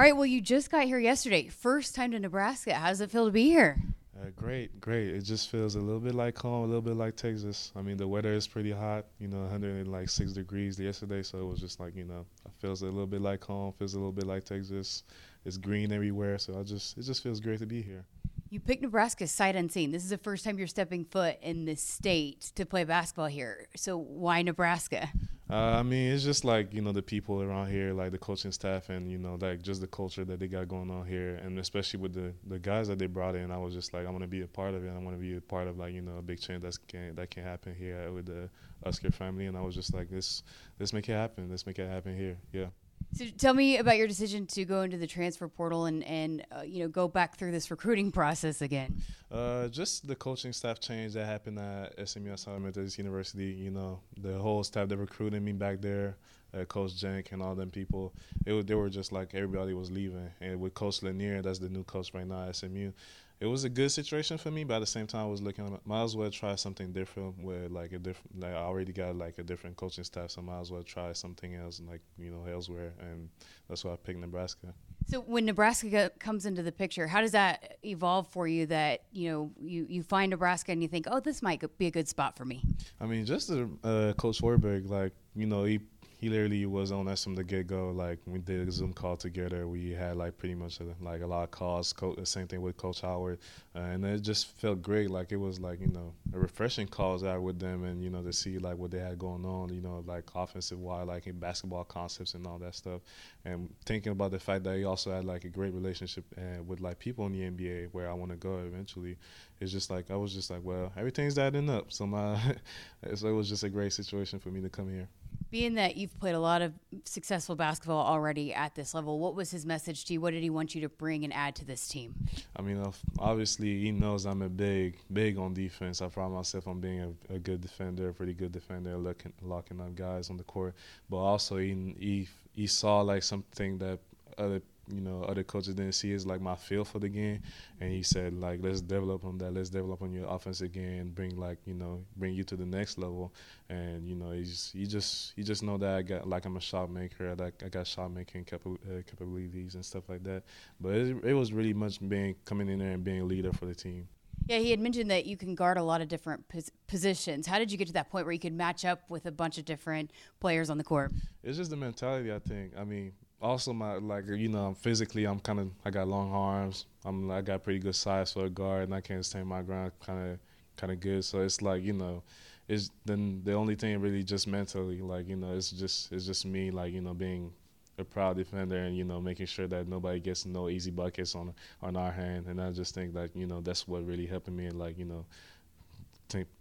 All right. Well, you just got here yesterday. First time to Nebraska. How does it feel to be here? Uh, great, great. It just feels a little bit like home, a little bit like Texas. I mean, the weather is pretty hot. You know, 106 degrees yesterday, so it was just like you know, it feels a little bit like home. Feels a little bit like Texas. It's green everywhere, so I just it just feels great to be here. You picked Nebraska sight unseen. This is the first time you're stepping foot in this state to play basketball here. So why Nebraska? Uh, I mean, it's just like you know the people around here, like the coaching staff, and you know like just the culture that they got going on here, and especially with the the guys that they brought in. I was just like, I want to be a part of it. I want to be a part of like you know a big change that's can that can happen here with the Husker family, and I was just like, this let's make it happen. Let's make it happen here. Yeah. So tell me about your decision to go into the transfer portal and and uh, you know go back through this recruiting process again. Uh, just the coaching staff change that happened at SMU Southern Methodist University. You know, the whole staff that recruited me back there, uh, Coach Jenk and all them people. It they were just like everybody was leaving, and with Coach Lanier, that's the new coach right now at SMU it was a good situation for me, but at the same time, I was looking. Might as well try something different. Where like a different, like I already got like a different coaching staff, so I might as well try something else, like you know elsewhere, and that's why I picked Nebraska. So when Nebraska comes into the picture, how does that evolve for you? That you know you you find Nebraska and you think, oh, this might be a good spot for me. I mean, just the uh, Coach Hoiberg, like you know he he literally was on us from the get go. Like we did a Zoom call together. We had like pretty much a, like a lot of calls. Co- the same thing with Coach Howard, uh, and it just felt great. Like it was like you know a refreshing calls out with them, and you know to see like what they had going on. You know like offensive wise, like in basketball concepts and all that stuff. And thinking about the fact that he also had like a great relationship uh, with like people in the NBA where I want to go eventually. It's just like I was just like, well, everything's adding up. So my so it was just a great situation for me to come here being that you've played a lot of successful basketball already at this level, what was his message to you? What did he want you to bring and add to this team? I mean, obviously, he knows I'm a big, big on defense. I pride myself on being a, a good defender, a pretty good defender, looking, locking up guys on the court. But also, he, he, he saw like something that other you know other coaches didn't see is like my feel for the game and he said like let's develop on that let's develop on your offense again bring like you know bring you to the next level and you know he's he just he just know that I got like I'm a shot maker like I got shot making capa- uh, capabilities and stuff like that but it, it was really much being coming in there and being a leader for the team yeah, he had mentioned that you can guard a lot of different pos- positions. How did you get to that point where you could match up with a bunch of different players on the court? It's just the mentality, I think. I mean, also my like you know physically I'm kind of I got long arms. I'm I got pretty good size for a guard, and I can stand my ground kind of kind of good. So it's like you know, it's then the only thing really just mentally like you know it's just it's just me like you know being a proud defender and you know making sure that nobody gets no easy buckets on on our hand. And I just think that you know that's what really helping me and like you know,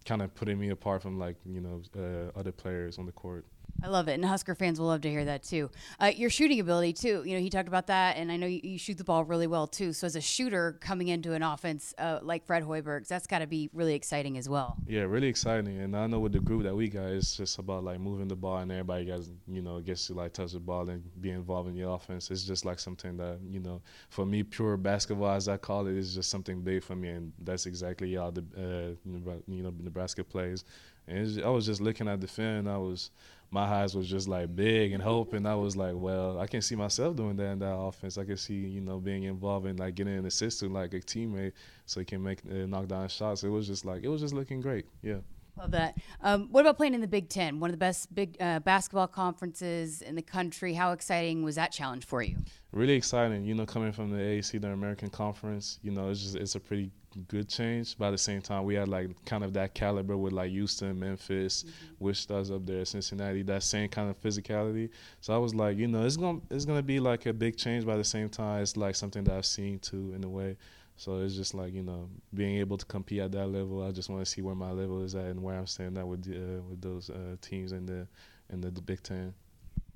kind of putting me apart from like you know uh, other players on the court. I love it, and Husker fans will love to hear that too. Uh, your shooting ability too. You know, he talked about that, and I know you, you, shoot the ball really well too. So as a shooter coming into an offense uh, like Fred Hoiberg's, that's got to be really exciting as well. Yeah, really exciting. And I know with the group that we got, it's just about like moving the ball, and everybody gets you know gets to like touch the ball and be involved in the offense. It's just like something that you know, for me, pure basketball as I call it, is just something big for me, and that's exactly how the uh, you know Nebraska plays. And I was just looking at the film, I was my eyes was just like big and hoping. I was like, well, I can see myself doing that in that offense. I can see, you know, being involved in like getting an assist to like a teammate so he can make uh, knock down shots. It was just like it was just looking great. Yeah. Love that. Um, what about playing in the Big Ten, one of the best big uh, basketball conferences in the country? How exciting was that challenge for you? Really exciting. You know, coming from the AAC, the American Conference, you know, it's just it's a pretty good change. But at the same time, we had like kind of that caliber with like Houston, Memphis, mm-hmm. Wichita's up there, Cincinnati, that same kind of physicality. So I was like, you know, it's gonna it's gonna be like a big change. But at the same time, it's like something that I've seen too in a way. So it's just like you know being able to compete at that level. I just want to see where my level is at and where I'm standing at with uh, with those uh, teams in the in the, the Big Ten.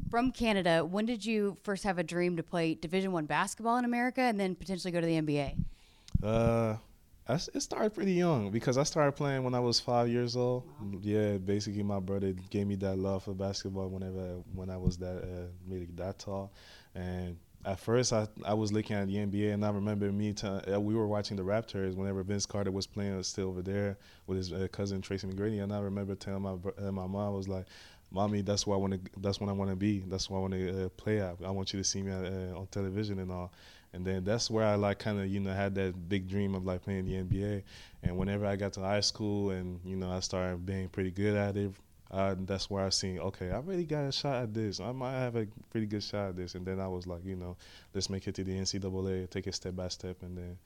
From Canada, when did you first have a dream to play Division One basketball in America and then potentially go to the NBA? Uh, I, it started pretty young because I started playing when I was five years old. Wow. Yeah, basically my brother gave me that love for basketball whenever when I was that uh, really that tall, and at first I, I was looking at the NBA and I remember me t- uh, we were watching the Raptors whenever Vince Carter was playing was still over there with his uh, cousin Tracy McGrady and I remember telling my uh, my mom was like mommy, that's what I want to. That's when I want to be. That's what I want to uh, play at. I want you to see me uh, on television and all. And then that's where I like kind of you know had that big dream of like playing the NBA. And whenever I got to high school and you know I started being pretty good at it, uh, that's where I seen okay, I really got a shot at this. I might have a pretty good shot at this. And then I was like, you know, let's make it to the NCAA, take it step by step, and then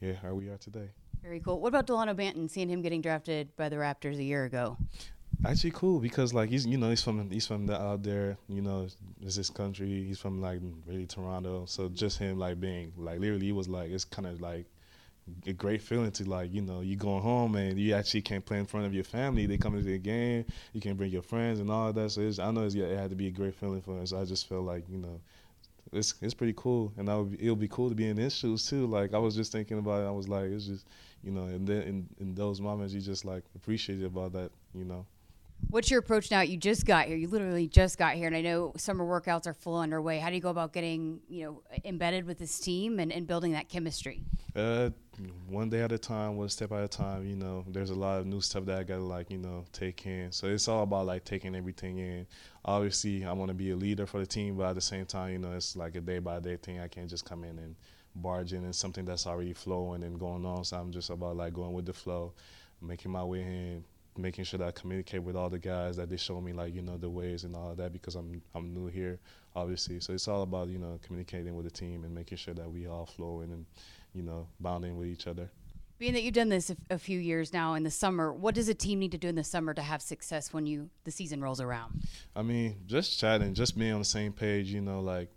yeah, here we are today. Very cool. What about Delano Banton? Seeing him getting drafted by the Raptors a year ago. Actually, cool because like he's you know he's from he's from the, out there you know it's his country he's from like really Toronto so just him like being like literally he was like it's kind of like a great feeling to like you know you going home and you actually can't play in front of your family. They come into the game, you can bring your friends and all that. So I know it had to be a great feeling for him. So I just felt like you know it's it's pretty cool, and I would, it'll be cool to be in his shoes too. Like I was just thinking about it. I was like, it's just you know, and then in, in those moments you just like appreciate it about that, you know. What's your approach now? You just got here. You literally just got here, and I know summer workouts are full underway. How do you go about getting you know embedded with this team and, and building that chemistry? Uh, one day at a time, one step at a time. You know, there's a lot of new stuff that I gotta like you know take in. So it's all about like taking everything in. Obviously, I want to be a leader for the team, but at the same time, you know, it's like a day by day thing. I can't just come in and barge in and something that's already flowing and going on. So I'm just about like going with the flow, making my way in, making sure that I communicate with all the guys that they show me like you know the ways and all of that because I'm I'm new here obviously so it's all about you know communicating with the team and making sure that we all flowing and you know bonding with each other. Being that you've done this a, a few years now in the summer, what does a team need to do in the summer to have success when you the season rolls around? I mean, just chatting, just being on the same page. You know, like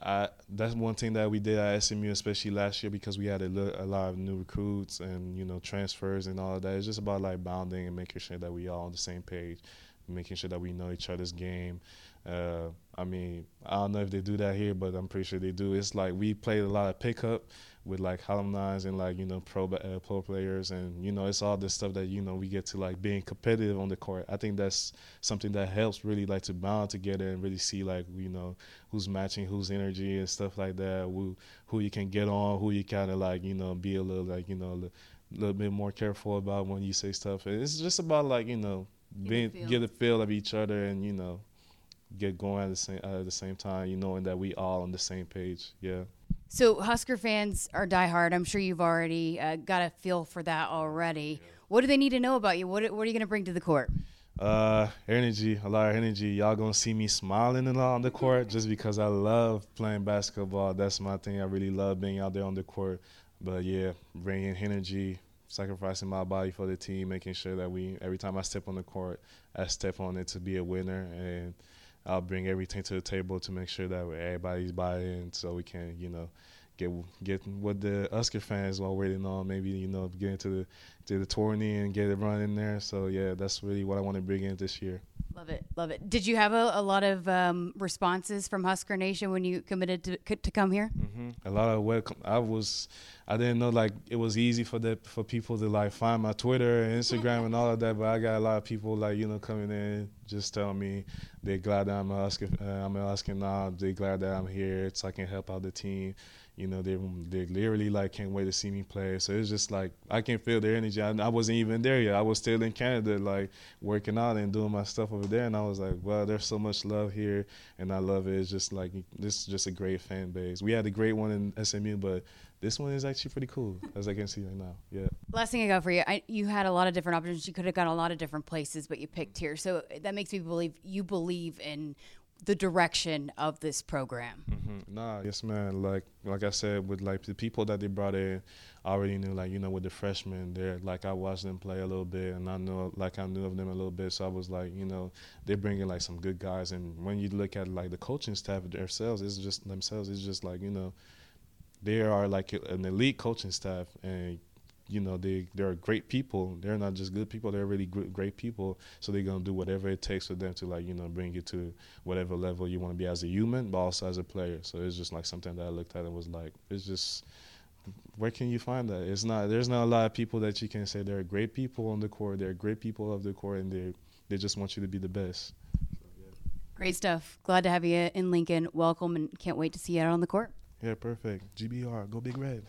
I, that's one thing that we did at SMU, especially last year, because we had a, a, lot of new recruits and you know transfers and all of that. It's just about like bonding and making sure that we all on the same page, making sure that we know each other's game. Uh, I mean, I don't know if they do that here, but I'm pretty sure they do. It's like we played a lot of pickup with like alumni and like you know pro uh, pro players, and you know it's all this stuff that you know we get to like being competitive on the court. I think that's something that helps really like to bond together and really see like you know who's matching whose energy and stuff like that. Who who you can get on, who you kind of like you know be a little like you know a little bit more careful about when you say stuff. And it's just about like you know being get a feel of each other and you know get going at the same at the same time. You knowing that we all on the same page. Yeah. So Husker fans are diehard. I'm sure you've already uh, got a feel for that already. Yeah. What do they need to know about you? What What are you going to bring to the court? Uh, energy, a lot of energy. Y'all gonna see me smiling a lot on the court just because I love playing basketball. That's my thing. I really love being out there on the court. But yeah, bringing energy, sacrificing my body for the team, making sure that we every time I step on the court, I step on it to be a winner and I'll bring everything to the table to make sure that everybody's buying, so we can, you know, get get what the Husker fans are waiting on. Maybe you know, get into the to the tourney and get it running there. So yeah, that's really what I want to bring in this year. Love it, love it. Did you have a, a lot of um, responses from Husker Nation when you committed to to come here? Mm-hmm. A lot of welcome. I was, I didn't know like it was easy for the for people to like find my Twitter and Instagram and all of that, but I got a lot of people like you know coming in just telling me they're glad that I'm a Husker. Uh, I'm a Husker now. They're glad that I'm here so I can help out the team. You know they they literally like can't wait to see me play. So it's just like i can feel their energy. I, I, wasn't even there yet. I was still in canada like working out and doing my stuff over there. And i was like well there's so much love here. And i love it. It's just like this is just a great fan base. We had a great one in smu but this one is actually pretty cool as i can see right now yeah last thing i got for you I, you had a lot of different options you could have gone a lot of different places but you picked here so that makes me believe you believe in the direction of this program. Mm-hmm. Nah, yes, man. Like like I said, with like the people that they brought in, I already knew like you know with the freshmen, they're like I watched them play a little bit, and I know like I knew of them a little bit, so I was like you know they're bringing like some good guys, and when you look at like the coaching staff themselves, it's just themselves, it's just like you know they are like an elite coaching staff, and you know they they're great people. They're not just good people; they're really great, people. So they're gonna do whatever it takes for them to like you know bring you to whatever level you want to be as a human, but also as a player. So it's just like something that I looked at and was like, it's just where can you find that? It's not there's not a lot of people that you can say they're great people on the court. They're great people of the court, and they they just want you to be the best. Great stuff. Glad to have you in Lincoln. Welcome, and can't wait to see you out on the court. Yeah, perfect. GBR, go Big Red.